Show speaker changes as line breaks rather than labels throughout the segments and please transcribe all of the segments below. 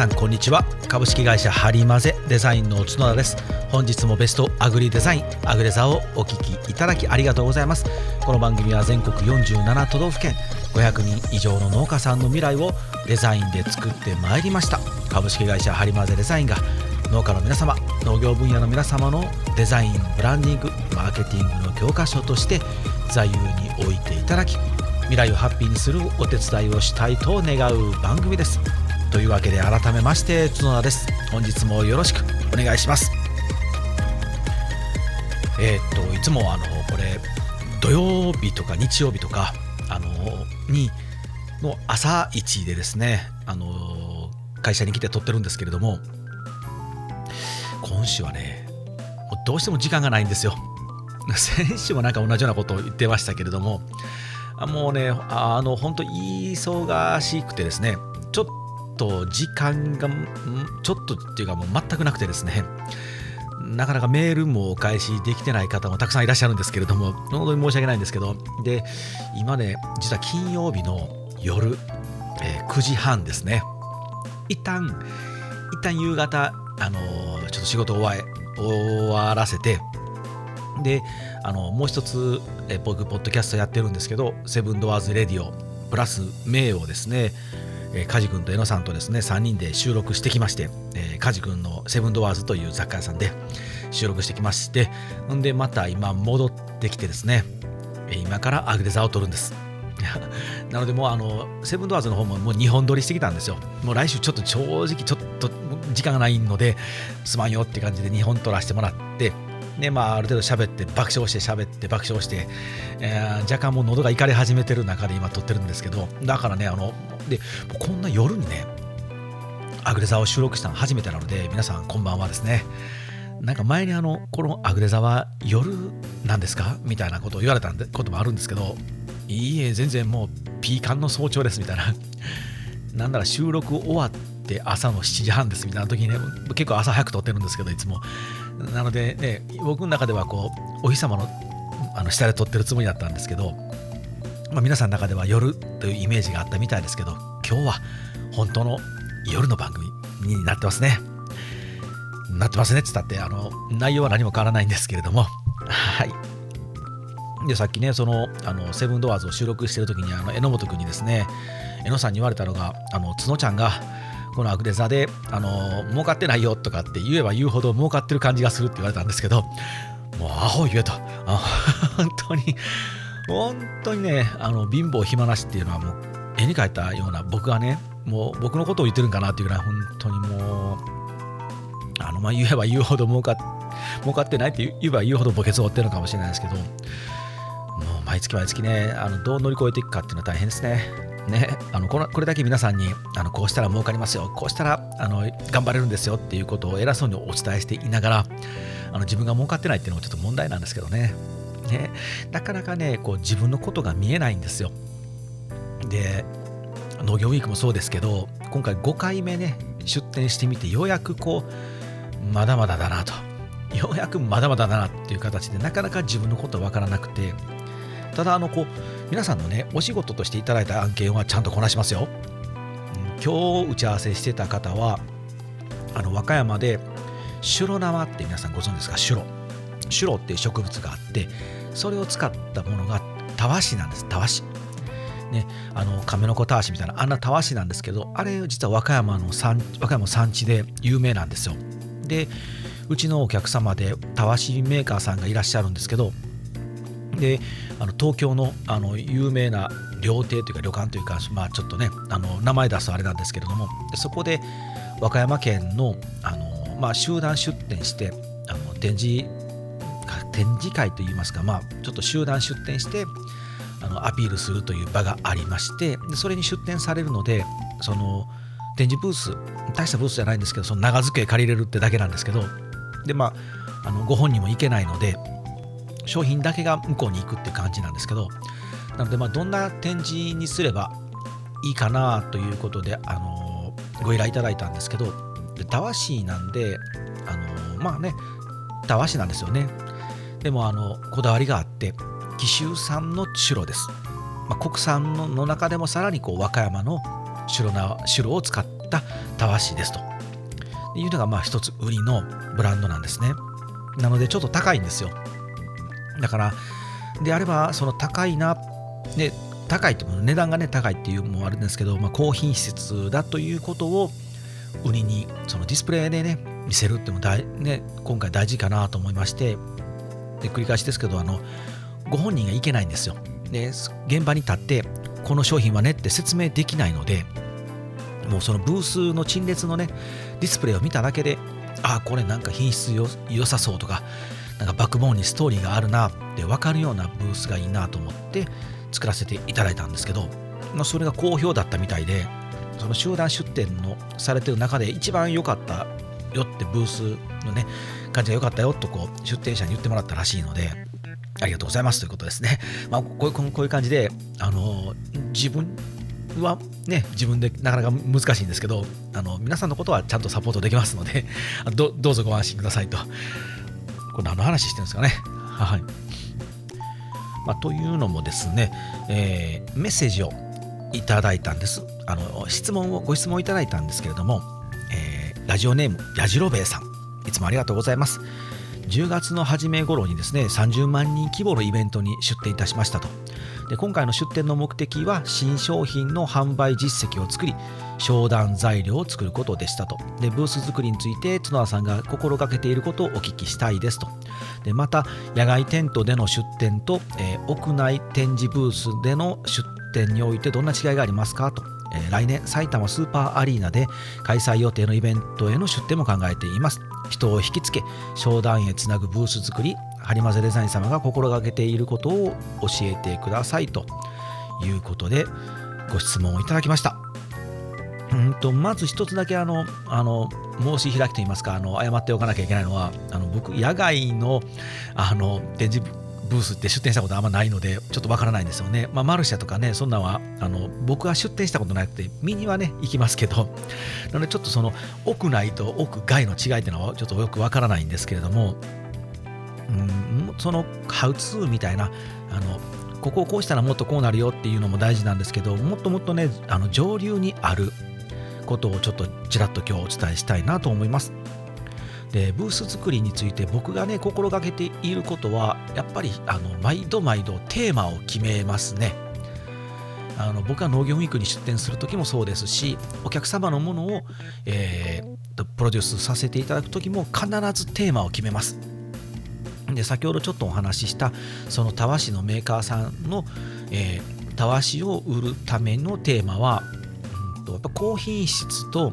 さんこんにちは。株式会社ハリマゼデザインの角田です。本日もベストアグリデザインアグレザをお聞きいただきありがとうございます。この番組は全国47都道府県500人以上の農家さんの未来をデザインで作ってまいりました。株式会社ハリマゼデザインが農家の皆様農業分野の皆様のデザインブランディングマーケティングの教科書として座右に置いていただき未来をハッピーにするお手伝いをしたいと願う番組です。というわけで改めまして角田です。本日もよろしくお願いします。えー、っといつもあのこれ土曜日とか日曜日とかあのにの朝一でですねあの会社に来て撮ってるんですけれども今週はねもうどうしても時間がないんですよ。先週もなんか同じようなことを言ってましたけれどももうねあの本当忙しくてですねと時間がちょっとっていうかもう全くなくてですね。なかなかメールもお返しできてない方もたくさんいらっしゃるんですけれども本当に申し訳ないんですけど。で今ね実は金曜日の夜、えー、9時半ですね。一旦一旦夕方あのー、ちょっと仕事を終わらせてであのもう一つ、え僕ポッドキャストやってるんですけどセブンドアーズレディオプラス名をですねえー、カジ君と江野さんとですね3人で収録してきまして、えー、カジ君のセブンドワーズという雑貨屋さんで収録してきましてんでまた今戻ってきてですね今からアグデザを撮るんです。なのでもうあのセブンドワーズの方ももう2本撮りしてきたんですよ。もう来週ちょっと正直ちょっと時間がないのですまんよって感じで2本撮らせてもらってねまあ、ある程度喋って爆笑して喋って爆笑して、えー、若干もう喉がいかれ始めてる中で今撮ってるんですけどだからねあのでこんな夜にねアグレザを収録したの初めてなので皆さんこんばんはですね。なんか前にあのこのアグレザは夜なんですか？みたいなことを言われたこともあるんですけどいいえ全然もうピーカンの早朝ですみたいな。なんなら収録終わって朝の7時半ですみたいな時にね結構朝早く撮ってるんですけどいつも。なのでね僕の中ではこうお日様のあの下で撮ってるつもりだったんですけどまあ、皆さんの中では夜というイメージがあったみたいですけど今日は本当の夜の番組になってますね。なってますねっつったってあの内容は何も変わらないんですけれどもはいでさっきねそのあのセブンドアーズを収録してる時にあの榎本君にですね榎さんに言われたのがあの角ちゃんがこのアグレザであの儲かってないよとかって言えば言うほど儲かってる感じがするって言われたんですけどもうアホ言えと本当に本当にねあの貧乏暇なしっていうのはもう絵に描いたような僕がねもう僕のことを言ってるんかなっていうぐらい本当にもうあのまあ言えば言うほど儲か儲かってないって言えば言うほど墓穴を負ってるのかもしれないですけどもう毎月毎月ねあのどう乗り越えていくかっていうのは大変ですね。ね、あのこのこれだけ皆さんにあのこうしたら儲かりますよこうしたらあの頑張れるんですよっていうことを偉そうにお伝えしていながらあの自分が儲かってないっていうのもちょっと問題なんですけどね。ね、なかなかねこう自分のことが見えないんですよ。で農業ウィークもそうですけど今回5回目ね出店してみてようやくこうまだまだだなとようやくまだまだだなっていう形でなかなか自分のことわからなくてただあのこう皆さんのねお仕事としていただいた案件はちゃんとこなしますよ。今日打ち合わせしてた方はあの和歌山でシュロ縄って皆さんご存知ですか？シュロシュロっていう植物があってそれを使ったものがたわしなんですたわし。ね、あの亀の子たわしみたいなあんなたわしなんですけどあれ実は和歌山の産和歌山の産地で有名なんですよ。でうちのお客様でたわしメーカーさんがいらっしゃるんですけどであの東京のあの有名な料亭というか旅館というか、まあ、ちょっとねあの名前出すあれなんですけれどもそこで和歌山県のあの、まあ、集団出店してあの展示展示会といいますか、まあ、ちょっと集団出店してあのアピールするという場がありましてでそれに出展されるのでその展示ブース大したブースじゃないんですけどその長机借りれるってだけなんですけどでまああのご本人も行けないので商品だけが向こうに行くって感じなんですけどなのでまどんな展示にすればいいかなということで、あのご依頼いただいたんですけどたわしなんで、あのまあねたわしなんですよね。でもあのこだわりがあって紀州産の白です、まあ、国産の中でもさらにこう和歌山の白な白を使っったたわしですと。いうのがまあ一つ売りのブランドなんですね。なのでちょっと高いんですよ。だからであればその高いなで高いって値段がね高いっていうのもあるんですけど、まあ、高品質だということを売りにそのディスプレイでね見せるっても大、ね、今回大事かなと思いましてで繰り返しですけどあのご本人がいけないんですよ。で現場に立ってこの商品はねって説明できないのでもうそのブースの陳列のねディスプレイを見ただけでああこれなんか品質よ良さそうとかなんかバックボーンにストーリーがあるなって分かるようなブースがいいなと思って作らせていただいたんですけど、まあ、それが好評だったみたいでその集団出店のされてる中で一番良かったよってブースのね感じが良かったよとこう出店者に言ってもらったらしいのでありがとうございますということですね。まあ、こういうこういう感じで、あの自分はね、自分でなかなか難しいんですけど、あの皆さんのことはちゃんとサポートできますので、どどうぞご安心くださいと。これ何の話してるんですかね。はい。まあ、というのもですね、えー、メッセージをいただいたんです。あの質問をご質問いただいたんですけれども、えー、ラジオネームやじろべえさん、いつもありがとうございます。10月の初め頃にですね30万人規模のイベントに出展いたしましたとで今回の出展の目的は新商品の販売実績を作り商談材料を作ることでしたと。でブース作りについて角田さんが心がけていることをお聞きしたいですと。でまた野外テントでの出店と、えー、屋内展示ブースでの出店においてどんな違いがありますかと、来年埼玉スーパーアリーナで開催予定のイベントへの出店も考えています。人を引きつけ商談へつなぐブース作りハリマゼデザイン様が心がけていることを教えてくださいということでご質問をいただきましたうんとまず一つだけあのあの申し開きといいますかあの謝っておかなきゃいけないのはあの僕野外のあの展示ブースって出店したことあんまないのでちょっとわからないんですよね。まあ、マルシェとかねそんなんはあの僕は出店したことなくて見にはね行きますけどなのでちょっとその屋内と屋外の違いっていうのはちょっとよくわからないんですけれどもうんそのハウツーみたいなあのここをこうしたらもっとこうなるよっていうのも大事なんですけどもっともっとねあの上流にあることをちょっとちらっと今日お伝えしたいなと思います。でブース作りについて僕がね心がけていることはやっぱりあの毎度毎度テーマを決めますねあの僕は農業ウィークに出店する時もそうですしお客様のものを、えー、プロデュースさせていただく時も必ずテーマを決めますで先ほどちょっとお話ししたそのたわしのメーカーさんの、えー、たわしを売るためのテーマは、うんとやっぱ高品質と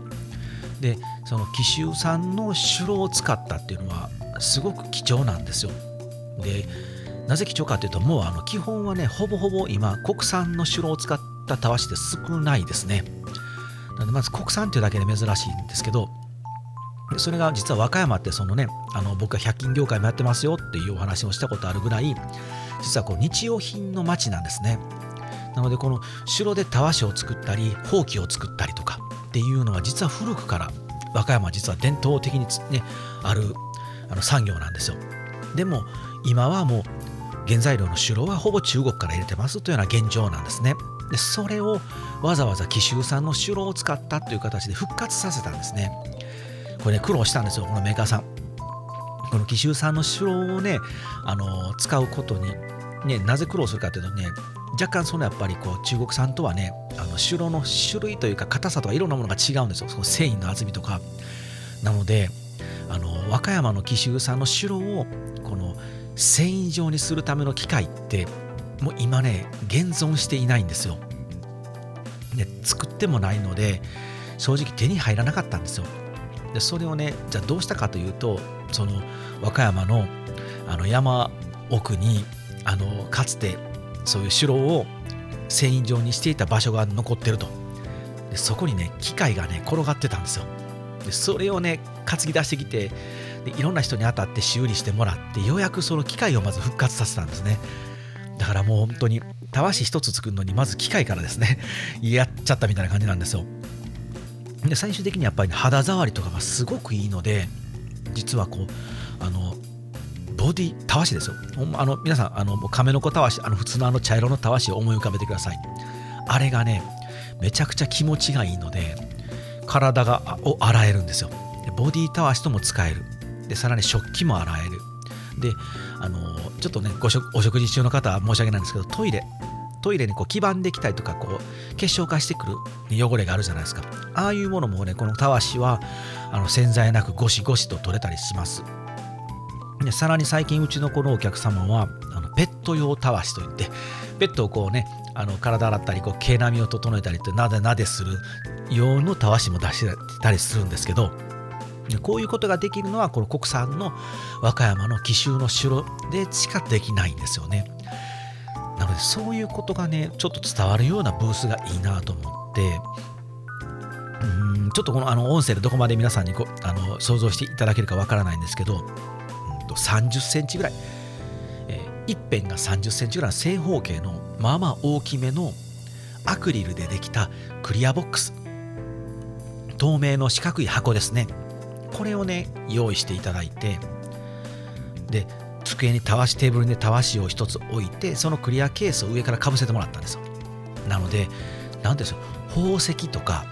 でその紀州産の酒炉を使ったっていうのはすごく貴重なんですよ。でなぜ貴重かというともうあの基本はねほぼほぼ今国産の酒炉を使ったたわしって少ないですね。なのでまず国産っていうだけで珍しいんですけどそれが実は和歌山ってそのねあの僕が100均業界もやってますよっていうお話をしたことあるぐらい実はこう日用品の街なんですね。なのでこの城でたわしを作ったりほうきを作ったりとかっていうのは実は古くから和歌山は実は伝統的に、ね、あるあの産業なんですよ。でも今はもう原材料の主はほぼ中国から入れてますというような現状なんですね。でそれをわざわざ紀州産の酒炉を使ったという形で復活させたんですね。これね苦労したんですよこのメーカーさん。この紀州産の酒炉をねあの使うことにねなぜ苦労するかというとね若干そのやっぱりこう中国産とはねあの白の種類というか硬さとかいろんなものが違うんですよ。その繊維の厚みとか。なのであの和歌山の紀州産の白をこの繊維状にするための機械ってもう今ね現存していないんですよ。で作ってもないので正直手に入らなかったんですよ。でそれをねじゃあどうしたかというとその和歌山のあの山奥にあのかつてそういう城を繊維状にしていた場所が残ってると。でそこにね機械がね転がってたんですよ。でそれをね担ぎ出してきてでいろんな人に当たって修理してもらってようやくその機械をまず復活させたんですね。だからもう本当にたわし一つ作るのにまず機械からですね やっちゃったみたいな感じなんですよ。で最終的にやっぱり、ね、肌触りとかがすごくいいので実はこうあのボディたわしですよ。あの皆さんあの亀の子たわしあの普通のあの茶色のたわしを思い浮かべてください。あれがねめちゃくちゃ気持ちがいいので体がを洗えるんですよ。ボディたわしとも使える。でさらに食器も洗える。であのちょっとねご食お食事中の方は申し訳ないんですけどトイレトイレにこう黄ばんできたりとかこう結晶化してくる汚れがあるじゃないですかああいうものもねこのたわしはあの洗剤なくゴシゴシと取れたりしますでさらに最近うちのこのお客様はあのペット用たわしといってペットをこうねあの体洗ったりこう毛並みを整えたりってなでなでする用のたわしも出してたりするんですけどこういうことができるのはこの国産の和歌山の紀州の城でしかできないんですよね。なのでそういうことがねちょっと伝わるようなブースがいいなと思ってうんちょっとこのあの音声でどこまで皆さんにこあの想像していただけるかわからないんですけど、うん、と30センチぐらい、えー、一辺が30センチぐらいの正方形のまあまあ大きめのアクリルでできたクリアボックス。透明の四角い箱ですね。これをね用意していただいてで机にたわしテーブルにたわしを1つ置いてそのクリアケースを上からかぶせてもらったんですよ。なので何ですよ宝石とか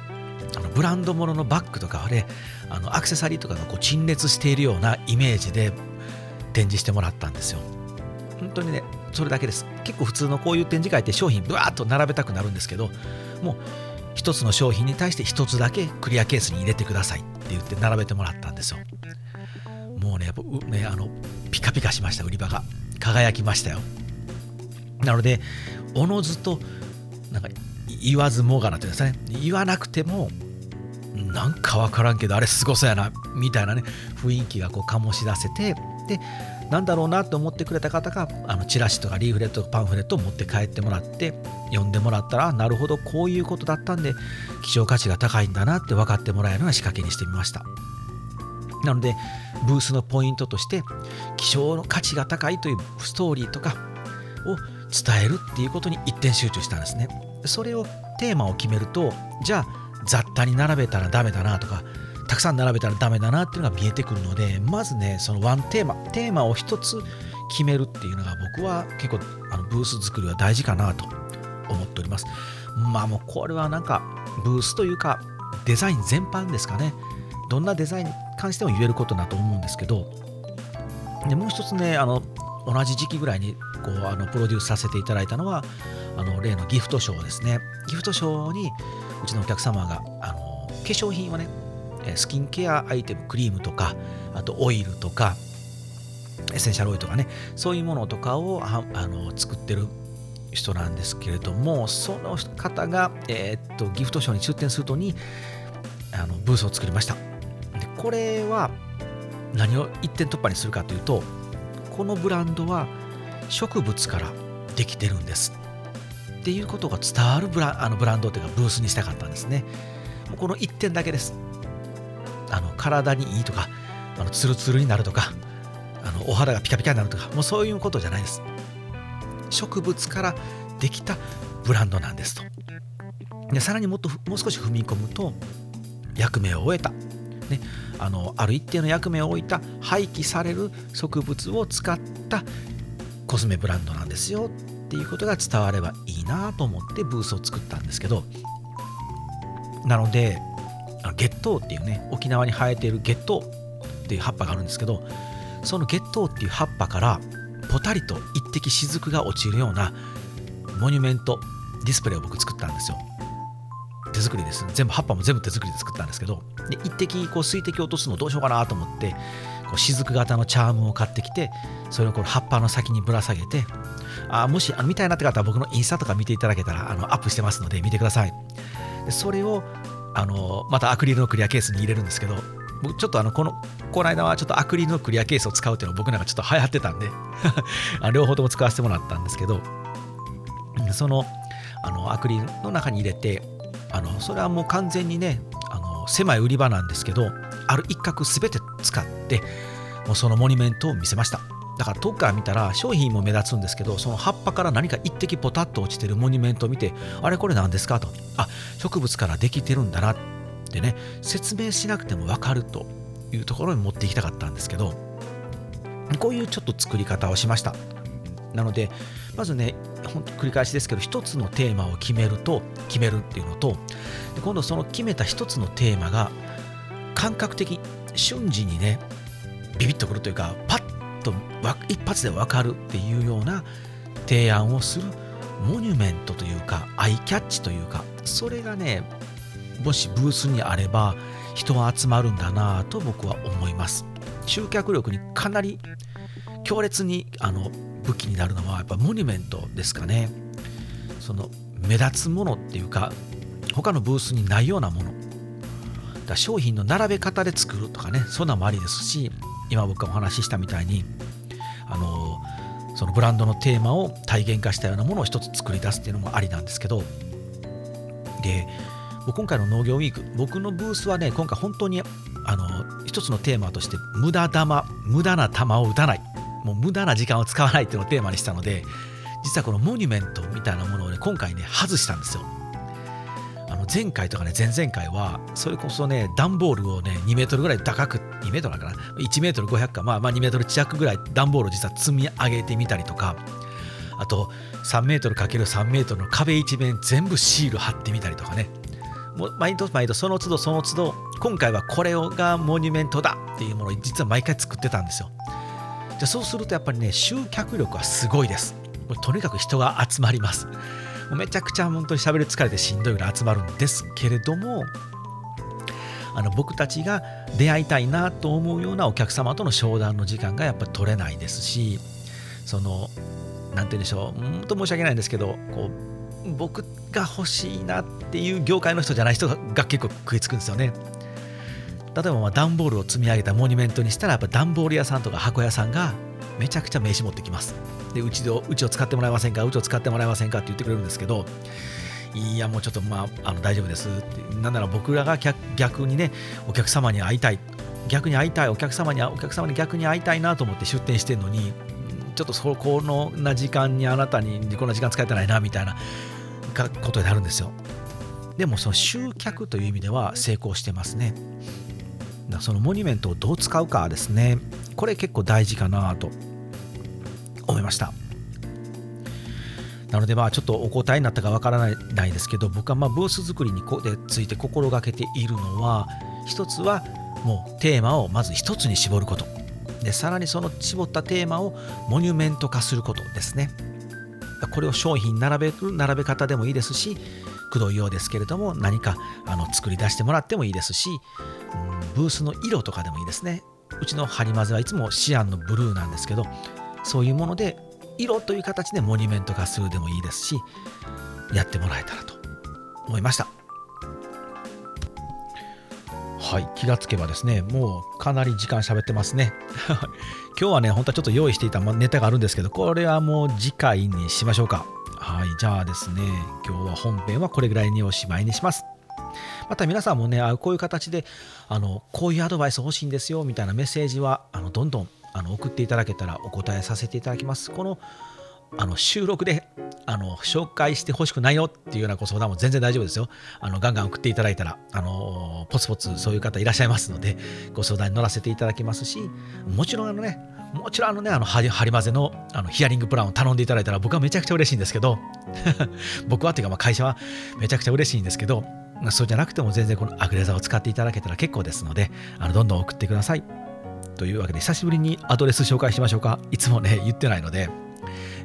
あのブランド物のバッグとかあれあのアクセサリーとかがこう陳列しているようなイメージで展示してもらったんですよ。本当にねそれだけです。結構普通のこういう展示会って商品ブワーッと並べたくなるんですけどもう1つの商品に対して1つだけクリアケースに入れてくださいって言って並べてもらったんですよ。もうねやっぱねあのピカピカしました売り場が。輝きましたよ。なのでおのずとなんか言わずもがなっていうんですかね。言わなくてもなんか分からんけどあれすごそうやなみたいなね雰囲気がこう醸し出せてでなんだろうなと思ってくれた方があのチラシとかリーフレットパンフレットを持って帰ってもらって読んでもらったらなるほどこういうことだったんで希少価値が高いんだなって分かってもらえるような仕掛けにしてみました。なのでブースのポイントとして希少の価値が高いというストーリーとかを伝えるっていうことに一点集中したんですね。それをテーマを決めるとじゃあ雑多に並べたらダメだなとかたくさん並べたらダメだなっていうのが見えてくるのでまずねそのワンテーマテーマを一つ決めるっていうのが僕は結構あのブース作りは大事かなと思っております。まあもうこれはなんかブースというかデザイン全般ですかね。どんなデザイン関しても言えることだと思うんですけどでもう一つねあの同じ時期ぐらいにこうあのプロデュースさせていただいたのはあの例のギフトショーですね。ギフトショーにうちのお客様があの化粧品をねスキンケアアイテムクリームとかあとオイルとかエッセンシャルオイルとかねそういうものとかをあの作ってる人なんですけれどもその方が、えー、っとギフトショーに出店するとにあのブースを作りました。これは何を一点突破にするかというとこのブランドは植物からできてるんです。っていうことが伝わるブラあのブランドというかブースにしたかったんですね。この1点だけです。あの体にいいとかあのツルツルになるとかあのお肌がピカピカになるとかもうそういうことじゃないです。植物からできたブランドなんですと。でさらにもっともう少し踏み込むと役目を終えた、ね、あのある一定の役目を置いた廃棄される植物を使ったコスメブランドなんですよっていうことが伝わればいいなと思ってブースを作ったんですけどなので月桃っていうね沖縄に生えている月桃っていう葉っぱがあるんですけどその月桃っていう葉っぱからポタリと一滴雫が落ちるようなモニュメントディスプレイを僕作ったんですよ。手作りです。全部葉っぱも全部手作りで作ったんですけどで一滴こう水滴落とすのどうしようかなと思ってこう雫型のチャームを買ってきてそれをこの葉っぱの先にぶら下げてあもしあの見たいなって方は僕のインスタとか見ていただけたらあのアップしてますので見てください。でそれをあのまたアクリルのクリアケースに入れるんですけど僕ちょっとあのこのこの間はちょっとアクリルのクリアケースを使うっていうのを僕なんかちょっと流行ってたんで 両方とも使わせてもらったんですけどそのあのアクリルの中に入れてあのそれはもう完全にねあの狭い売り場なんですけどある一角全て使ってもうそのモニュメントを見せました。だから遠くから見たら商品も目立つんですけどその葉っぱから何か一滴ポタッと落ちてるモニュメントを見てあれこれ何ですかと。あ植物からできてるんだなってね説明しなくても分かるというところに持っていきたかったんですけどこういうちょっと作り方をしました。なのでまずねほんと繰り返しですけど一つのテーマを決めると決めるっていうのとで今度その決めた一つのテーマが感覚的瞬時にねビビッとくるというかパッと一発で分かるっていうような提案をするモニュメントというかアイキャッチというかそれがねもしブースにあれば人は集まるんだなぁと僕は思います。集客力にかなり強烈にあの武器になるのはやっぱモニュメントですかね。その目立つものっていうか他のブースにないようなもの。だ商品の並べ方で作るとかねそんなのもありですし今僕がお話ししたみたいにあのそのブランドのテーマを体現化したようなものを一つ作り出すっていうのもありなんですけどで今回の農業ウィーク僕のブースはね今回本当にあの一つのテーマとして無駄玉無駄な玉を打たない。もう無駄な時間を使わないっていうのをテーマにしたので実はこのモニュメントみたいなものをね今回ね外したんですよ。あの前回とかね前々回はそれこそね段ボールをね2メートルぐらい高く2メートルかな？1メートル500かまあまあ2メートル近くぐらい段ボールを実は積み上げてみたりとかあと3メートル ×3 メートルの壁一面全部シール貼ってみたりとかね。もう毎度毎度その都度その都度今回はこれをがモニュメントだっていうものを実は毎回作ってたんですよ。じゃそうするとやっぱりね集客力はすごいですとにかく人が集まりますめちゃくちゃ本当に喋り疲れてしんどいぐらい集まるんですけれどもあの僕たちが出会いたいなと思うようなお客様との商談の時間がやっぱり取れないですしその何て言うんでしょう本当申し訳ないんですけどこう僕が欲しいなっていう業界の人じゃない人が結構食いつくんですよね。例えばまあ段ボールを積み上げたモニュメントにしたらやっぱ段ボール屋さんとか箱屋さんがめちゃくちゃ名刺持ってきます。でうちでうちを使ってもらえませんか？うちを使ってもらえませんか？って言ってくれるんですけどいやもうちょっとまああの大丈夫ですって。なんなら僕らが逆にねお客様に会いたい。逆に会いたいお客様にお客様に逆に会いたいなと思って出店してるのにちょっとそこのな時間にあなたにこんな時間使えてないなみたいなことになるんですよ。でもその集客という意味では成功してますね。そのモニュメントをどう使うかですね。これ結構大事かなと思いました。なのでまあちょっとお答えになったかわからないですけど僕はまブース作りにこでついて心がけているのは一つはもうテーマをまず一つに絞ること。でさらにその絞ったテーマをモニュメント化することですね。これを商品並べる並べ方でもいいですしくどいようですけれども何かあの作り出してもらってもいいですし、うん、ブースの色とかでもいいですね。うちのハリマゼはいつもシアンのブルーなんですけどそういうもので色という形でモニュメント化するでもいいですしやってもらえたらと思いました。はい気がつけばですねもうかなり時間喋ってますね。今日はね本当はちょっと用意していたネタがあるんですけどこれはもう次回にしましょうか。はいじゃあですね今日は本編はこれぐらいにおしまいにしますまた皆さんもねこういう形であのこういうアドバイス欲しいんですよみたいなメッセージはあのどんどんあの送っていただけたらお答えさせていただきます。このあの収録であの紹介してほしくないよっていうようなご相談も全然大丈夫ですよ。あのガンガン送っていただいたら、あのポツポツそういう方いらっしゃいますので、ご相談に乗らせていただきますし、もちろんあのね、もちろんあのね、あのハリマゼのあのヒアリングプランを頼んでいただいたら僕はめちゃくちゃ嬉しいんですけど、僕はというかまあ会社はめちゃくちゃ嬉しいんですけど、そうじゃなくても全然このアグレザを使っていただけたら結構ですので、あのどんどん送ってください。というわけで久しぶりにアドレス紹介しましょうか。いつもね、言ってないので、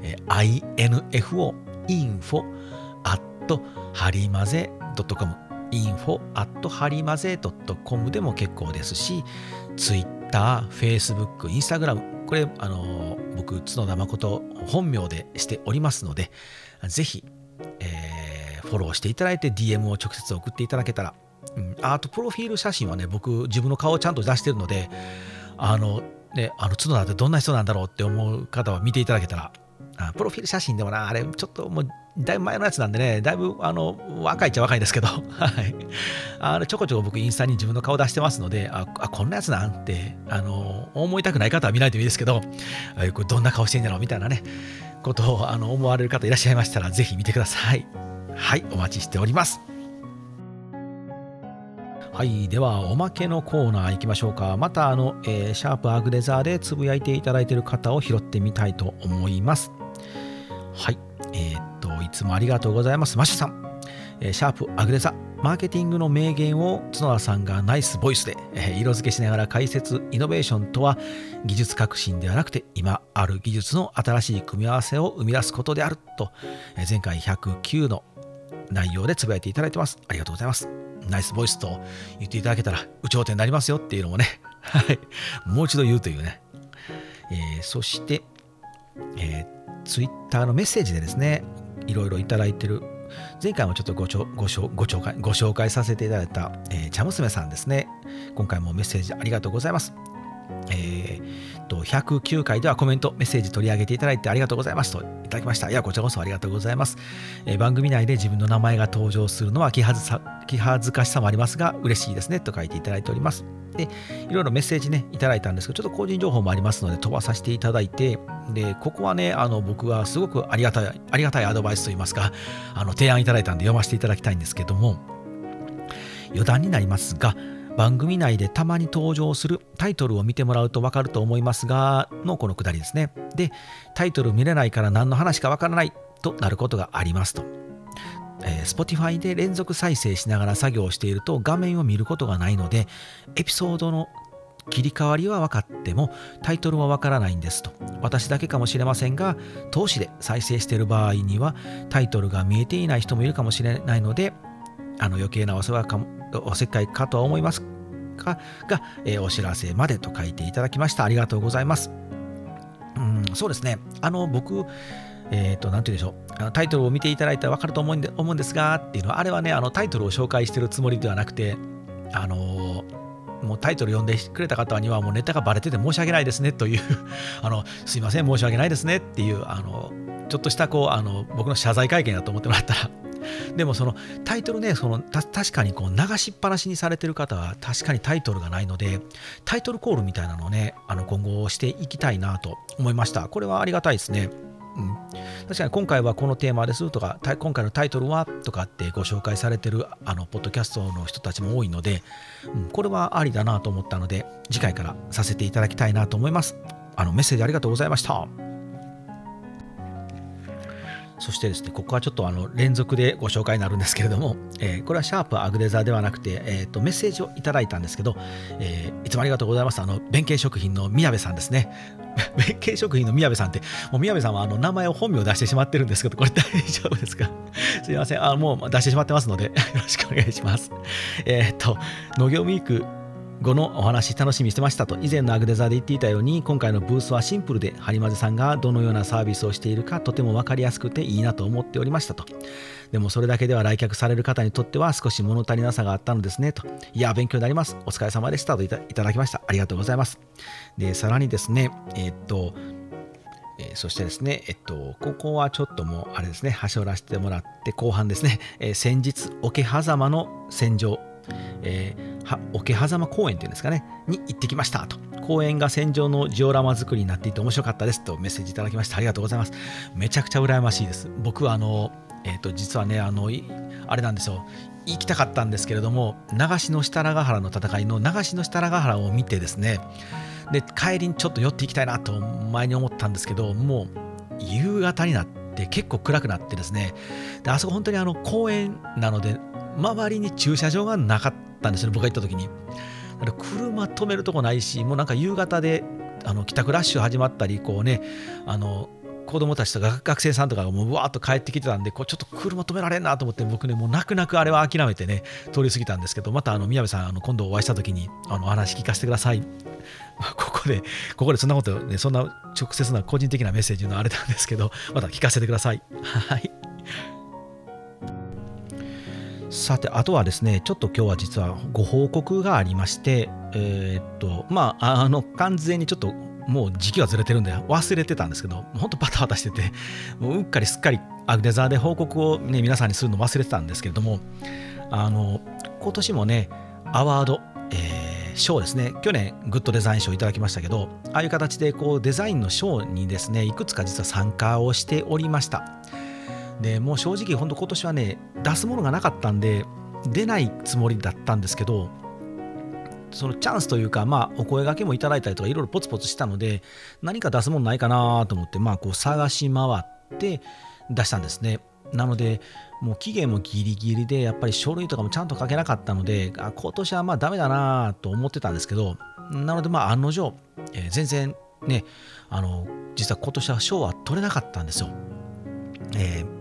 info info at ハリマゼ .com info at ハリマゼ .com でも結構ですし、Twitter、Facebook、Instagram、これ、あの僕、角田誠本名でしておりますので、ぜひ、えー、フォローしていただいて DM を直接送っていただけたら、うん、あと、プロフィール写真はね、僕、自分の顔をちゃんと出してるので、あの、ね、あの角田ってどんな人なんだろうって思う方は見ていただけたら、あプロフィール写真でもな、あれ、ちょっともう、だいぶ前のやつなんでね、だいぶあの若いっちゃ若いですけど、はい。あのちょこちょこ僕、インスタに自分の顔出してますので、あ、あこんなやつなんて、あの、思いたくない方は見ないといいですけど、これどんな顔してんだろうみたいなね、ことをあの思われる方いらっしゃいましたら、ぜひ見てください。はい、お待ちしております。はい、ではおまけのコーナー行きましょうか。またあの、えー、シャープアグレザーでつぶやいていただいている方を拾ってみたいと思います。はい、えー、っと、いつもありがとうございます。マッシュさん、えー、シャープアグレザ、マーケティングの名言を角田さんがナイスボイスで、色付けしながら解説イノベーションとは技術革新ではなくて今ある技術の新しい組み合わせを生み出すことであると、前回109の内容でつぶやいていただいてます。ありがとうございます。ナイスボイスと言っていただけたら有頂天になりますよっていうのもね。はい。もう一度言うというね、えー、そして、えー、ツイッターのメッセージでですねいろいろいただいてる前回もちょっとごちょごしょご紹介ご紹介させていただいた、えー、茶娘さんですね。今回もメッセージありがとうございます。えー、と109回ではコメント、メッセージ取り上げていただいてありがとうございますといただきました。いや、こちらこそありがとうございます。えー、番組内で自分の名前が登場するのは気恥ずさ気恥ずかしさもありますが、嬉しいですねと書いていただいております。で、いろいろメッセージね、いただいたんですけど、ちょっと個人情報もありますので飛ばさせていただいて、で、ここはね、あの僕はすごくありがたい、ありがたいアドバイスといいますか、あの提案いただいたんで読ませていただきたいんですけども、余談になりますが、番組内でたまに登場するタイトルを見てもらうと分かると思いますが、のこのくだりですね。で、タイトル見れないから何の話か分からないとなることがありますと。え、Spotify で連続再生しながら作業していると画面を見ることがないので、エピソードの切り替わりは分かってもタイトルは分からないんですと。私だけかもしれませんが、投資で再生している場合にはタイトルが見えていない人もいるかもしれないので、あの余計なお世話かおせっかいかとは思いますが、がえー、お知らせまでと書いていただきました。ありがとうございます。うん、そうですね。あの、僕、えっ、ー、と、なんて言うんでしょう。タイトルを見ていただいたら分かると思うんで思うんですが、っていうのは、あれはね、あのタイトルを紹介してるつもりではなくて、あの、もうタイトル読んでくれた方にはもうネタがバレてて申し訳ないですねという あのすいません申し訳ないですねっていうあのちょっとしたこうあの僕の謝罪会見だと思ってもらったら。でもそのタイトルねその確かにこう流しっぱなしにされてる方は確かにタイトルがないのでタイトルコールみたいなのをねあの今後していきたいなと思いました。これはありがたいですね。うん、確かに今回はこのテーマですとか今回のタイトルはとかってご紹介されてるあのポッドキャストの人たちも多いので、うん、これはありだなと思ったので次回からさせていただきたいなと思いますあのメッセージありがとうございましたそしてですね、ここはちょっとあの連続でご紹介になるんですけれども、えー、これはシャープアグデザーではなくて、えーと、メッセージをいただいたんですけど、えー、いつもありがとうございます。あの、弁慶食品の宮部さんですね。弁慶食品の宮部さんって、もう宮部さんはあの名前を本名出してしまってるんですけど、これ大丈夫ですか？すいません。あもう出してしまってますので、よろしくお願いします。えっ、と、農業ウィーク後のお話楽しみにしてましたと以前のアグデザーで言っていたように今回のブースはシンプルでハリマゼさんがどのようなサービスをしているかとても分かりやすくていいなと思っておりましたと。でもそれだけでは来客される方にとっては少し物足りなさがあったのですねと。いや勉強になります。お疲れ様でしたといただきました。ありがとうございます。でさらにですねえー、っとえ、そしてですね、えっと、ここはちょっともう、あれですね、端折らせてもらって、後半ですね、え、先日、桶狭間の戦場えー、桶狭間公園っていうんですかね、に行ってきましたと。公園が戦場のジオラマ作りになっていて面白かったですとメッセージいただきました。ありがとうございます。めちゃくちゃ羨ましいです。僕はあの、えっ、ー、と、実はね、あの、あれなんですよ。行きたかったんですけれども、長篠設楽原の戦いの長篠設楽原を見てですね、で、帰りにちょっと寄っていきたいなと前に思ったんですけど、もう夕方になって結構暗くなってですね、であそこ本当にあの公園なので、周りに駐車場がなかったんですよ、僕が行った時に。だから車止めるとこないし、もうなんか夕方であの帰宅ラッシュ始まったり、こうね、あの子供たちとか学生さんとかがもうわーっと帰ってきてたんで、こうちょっと車止められんなと思って、僕ね、もう泣く泣くあれは諦めてね、通り過ぎたんですけど、またあの宮部さん、あの今度お会いした時にあのお話聞かせてください。ここで、ここでそんなこと、ね、そんな直接な個人的なメッセージのあれなんですけど、また聞かせてください。はい。さて、あとはですね、ちょっと今日は実はご報告がありまして、えー、っと、まあ、あの、完全にちょっともう時期はずれてるんで忘れてたんですけど、ほんとバタバタしてて、もううっかりすっかりアグデザーで報告をね、皆さんにするの忘れてたんですけれども、あの、今年もね、アワード、えー、賞ですね、去年グッドデザイン賞いただきましたけど、ああいう形でこうデザインの賞にですね、いくつか実は参加をしておりました。でもう正直本当今年はね出すものがなかったんで出ないつもりだったんですけどそのチャンスというか、まあ、お声がけもいただいたりとかいろいろポツポツしたので何か出すものないかなと思って、まあ、こう探し回って出したんですねなので、もう期限もギリギリで、やっぱり書類とかもちゃんと書けなかったので、あ今年はまあダメだなと思ってたんですけど、なのでまあ案の定、えー、全然ね、あの、実は今年は賞は取れなかったんですよ。えー、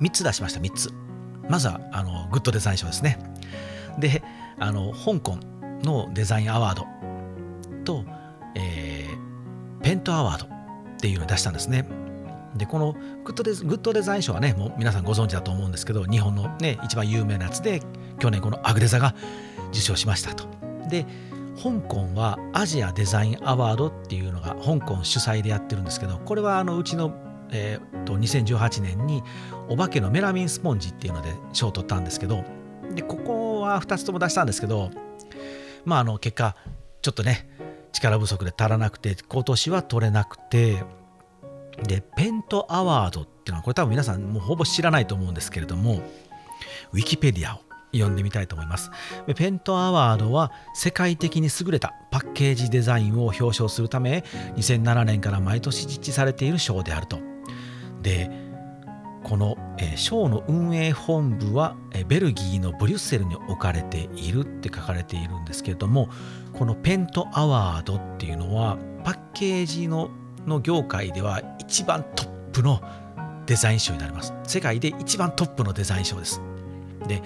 3つ出しました、3つ。まずは、あの、グッドデザイン賞ですね。で、あの、香港のデザインアワードと、えー、ペントアワードっていうのを出したんですね。で、このグッドデグッドデザイン賞はね、もう皆さんご存知だと思うんですけど、日本のね、一番有名なやつで、去年このアグデザが受賞しましたと。で、香港はアジアデザインアワードっていうのが香港主催でやってるんですけど、これはあのうちの、えー、と2018年にお化けのメラミンスポンジっていうので賞を取ったんですけど、で、ここは2つとも出したんですけど、まああの結果、ちょっとね、力不足で足らなくて、今年は取れなくて、で、ペントアワードっていうのは、これ多分皆さんもうほぼ知らないと思うんですけれども、ウィキペディアを読んでみたいと思います。ペントアワードは世界的に優れたパッケージデザインを表彰するため、2007年から毎年実施されている賞であると。で、この賞の運営本部はベルギーのブリュッセルに置かれているって書かれているんですけれどもこのペントアワードっていうのはパッケージのの業界では一番トップのデザイン賞になります。世界で一番トップのデザイン賞です。で、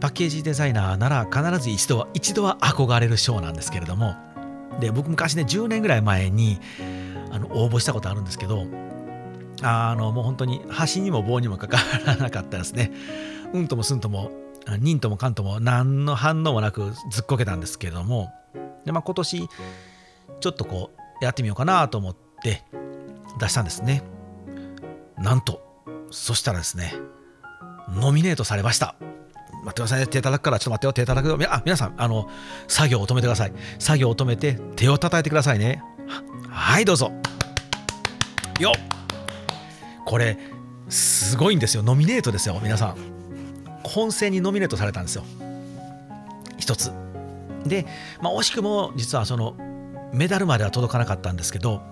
パッケージデザイナーなら必ず一度は、一度は憧れる賞なんですけれども、で、僕昔ね、10年ぐらい前にあの応募したことあるんですけど、あの、もう本当に端にも棒にもかからなかったですね。うんともすんとも、忍ともかんとも何の反応もなくずっこけたんですけれども、で、まあ今年、ちょっとこう、やってみようかなと思って、出したんですね。なんとそしたらですねノミネートされました。待ってくださいね。手叩くからちょっと待ってよ。手叩くよ。あ皆さんあの作業を止めてください。作業を止めて手を叩いてくださいね。はいどうぞ。よっ。これすごいんですよ。ノミネートですよ皆さん。本戦にノミネートされたんですよ。一つ。で、まあ、惜しくも実はそのメダルまでは届かなかったんですけど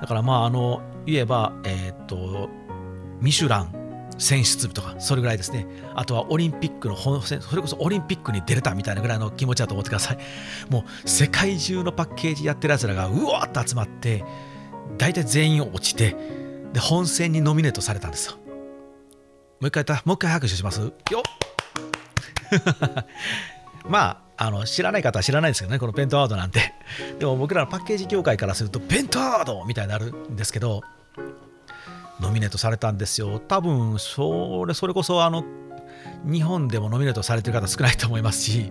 だからまああの言えば、えっ、とミシュラン選出とかそれぐらいですね。あとはオリンピックの本戦それこそオリンピックに出れたみたいなぐらいの気持ちだと思ってください。もう世界中のパッケージやってるやつらがうわーっと集まって大体全員落ちてで本戦にノミネートされたんですよもう一回もう一回拍手します？よ まああの知らない方は知らないですけどね、このペントアワードなんて。でも僕らのパッケージ業界からすると、ペントアワードみたいになるんですけど、ノミネートされたんですよ。多分それそれこそあの日本でもノミネートされてる方少ないと思いますし、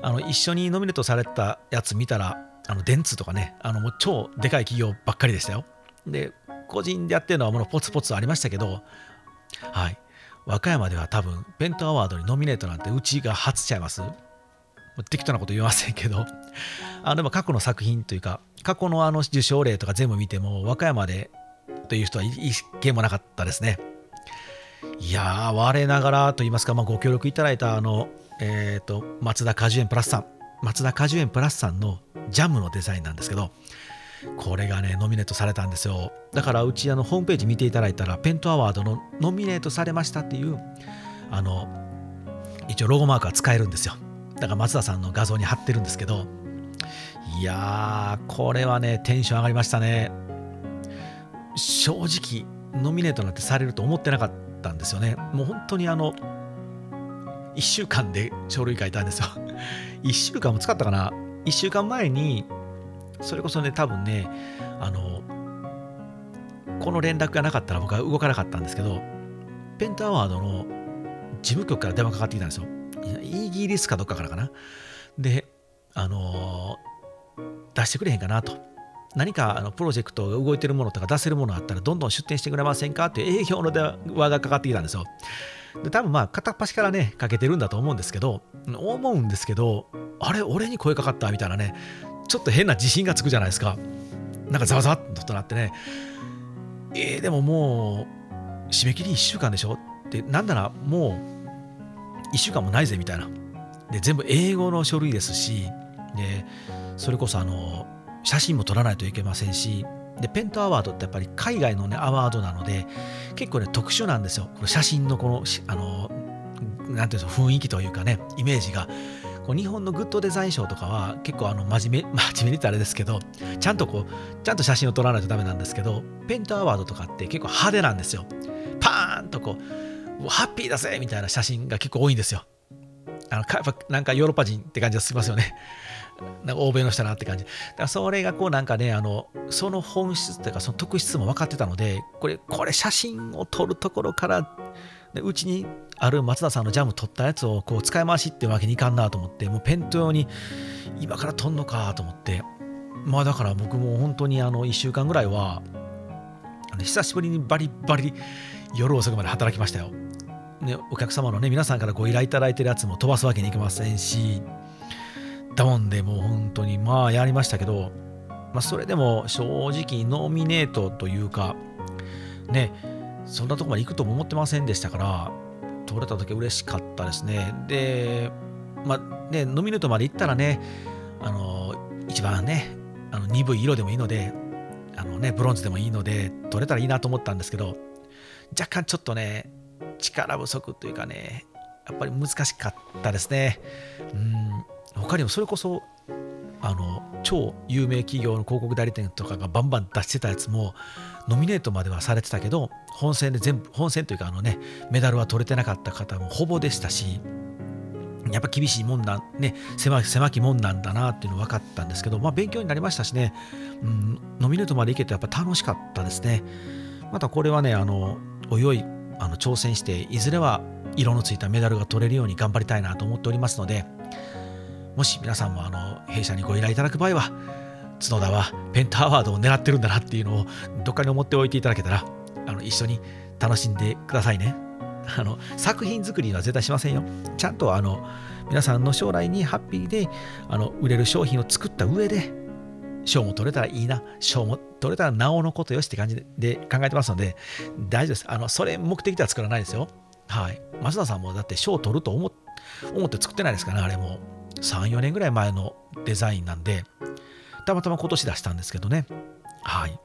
あの一緒にノミネートされたやつ見たら、あの電通とかね、あのもう超でかい企業ばっかりでしたよ。で、個人でやってるのはもうポツポツありましたけど、はい。和歌山では多分、ペントアワードにノミネートなんてうちが初ちゃいます適当なこと言いませんけど、あでも過去の作品というか、過去のあの受賞例とか全部見ても、和歌山でという人は一件もなかったですね。いやー、我ながらと言いますか、まあ、ご協力いただいたあの、えっ、ー、と、松田果樹園プラスさん、松田果樹園プラスさんのジャムのデザインなんですけど、これがね、ノミネートされたんですよ。だから、うちあのホームページ見ていただいたら、ペントアワードのノミネートされましたっていう、あの、一応ロゴマークは使えるんですよ。だから松田さんの画像に貼ってるんですけど。いやーこれはねテンション上がりましたね。正直ノミネートなんてされると思ってなかったんですよね。もう本当にあの1週間で書類書いたんですよ。1週間も使ったかな？1週間前にそれこそね多分ねあのこの連絡がなかったら僕は動かなかったんですけどペンタワードの事務局から電話かかってきたんですよイギリスかどっかからかな。で、あの、出してくれへんかなと。何かあのプロジェクトが動いてるものとか出せるものあったらどんどん出店してくれませんかって営業の電話がかかってきたんですよ。で多分まあ片っ端からねかけてるんだと思うんですけど思うんですけどあれ俺に声かかったみたいなねちょっと変な自信がつくじゃないですかなんかざわざわっとなってねえー、でももう締め切り1週間でしょ？ってなんならもう1週間もないぜみたいな。で、全部英語の書類ですし、で、それこそあの、写真も撮らないといけませんし、で、ペントアワードってやっぱり海外のね、アワードなので、結構ね、特殊なんですよ。この写真のこの、あの、なていうんですか、雰囲気というかね、イメージが。こう日本のグッドデザイン賞とかは結構あの真面目、真面目に言ったらあれですけど、ちゃんとこう、ちゃんと写真を撮らないとダメなんですけど、ペントアワードとかって結構派手なんですよ。パーンとこう、ハッピーだぜみたいな写真が結構多いんですよ。あのなんかヨーロッパ人って感じがしますよね。なんか欧米の人だなって感じ。だからそれがこうなんかね、あのその本質というかその特質も分かってたので、これ、これ写真を撮るところからでうちにある松田さんのジャム取ったやつをこう使い回しってわけにいかんなと思ってもうペント用に今から取んのかと思ってまあだから僕も本当にあの1週間ぐらいは久しぶりにバリバリ夜遅くまで働きましたよ。ね、お客様のね皆さんからご依頼いただいてるやつも飛ばすわけにいきませんしだもんでもう本当にまあやりましたけど、まあ、それでも正直ノミネートというかねそんなとこまで行くとも思ってませんでしたから、取れた時嬉しかったですね。で、まあね、ノミネートまで行ったらね、あの、一番ね、あの鈍い色でもいいので、あのね、ブロンズでもいいので、取れたらいいなと思ったんですけど、若干ちょっとね、力不足というかね、やっぱり難しかったですね。うん、他にもそれこそ、あの、超有名企業の広告代理店とかがバンバン出してたやつも、ノミネートまではされてたけど、本戦で全部、本戦というかあのね、メダルは取れてなかった方もほぼでしたし、やっぱ厳しいもんだ、ね、狭狭きもんなんだなっていうの分かったんですけど、まあ勉強になりましたしね、うん、ノミネートまでいけてやっぱ楽しかったですね。またこれはね、あの、おいおい、あの挑戦して、いずれは色のついたメダルが取れるように頑張りたいなと思っておりますので、もし皆さんもあの弊社にご依頼いただく場合は、角田はペンタアワードを狙ってるんだなっていうのをどっかに思っておいていただけたらあの一緒に楽しんでくださいね。あの作品作りは絶対しませんよ。ちゃんとあの皆さんの将来にハッピーであの売れる商品を作った上で賞も取れたらいいな、賞も取れたらなおのことよしって感じで考えてますので大丈夫です。あのそれ目的では作らないですよ。はい。増田さんもだって賞を取ると思思って作ってないですからね、あれも。3、4年ぐらい前のデザインなんで、たまたま今年出したんですけどね。はい。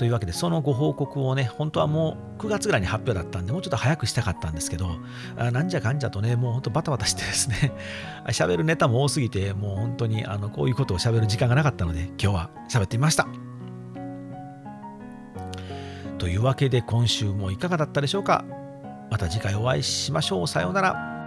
というわけで、そのご報告をね、本当はもう9月ぐらいに発表だったんで、もうちょっと早くしたかったんですけど、あなんじゃかんじゃとね、もう本当バタバタしてですね、喋るネタも多すぎて、もう本当にあのこういうことを喋る時間がなかったので、今日は喋ってみました。というわけで、今週もいかがだったでしょうかまた次回お会いしましょう。さようなら。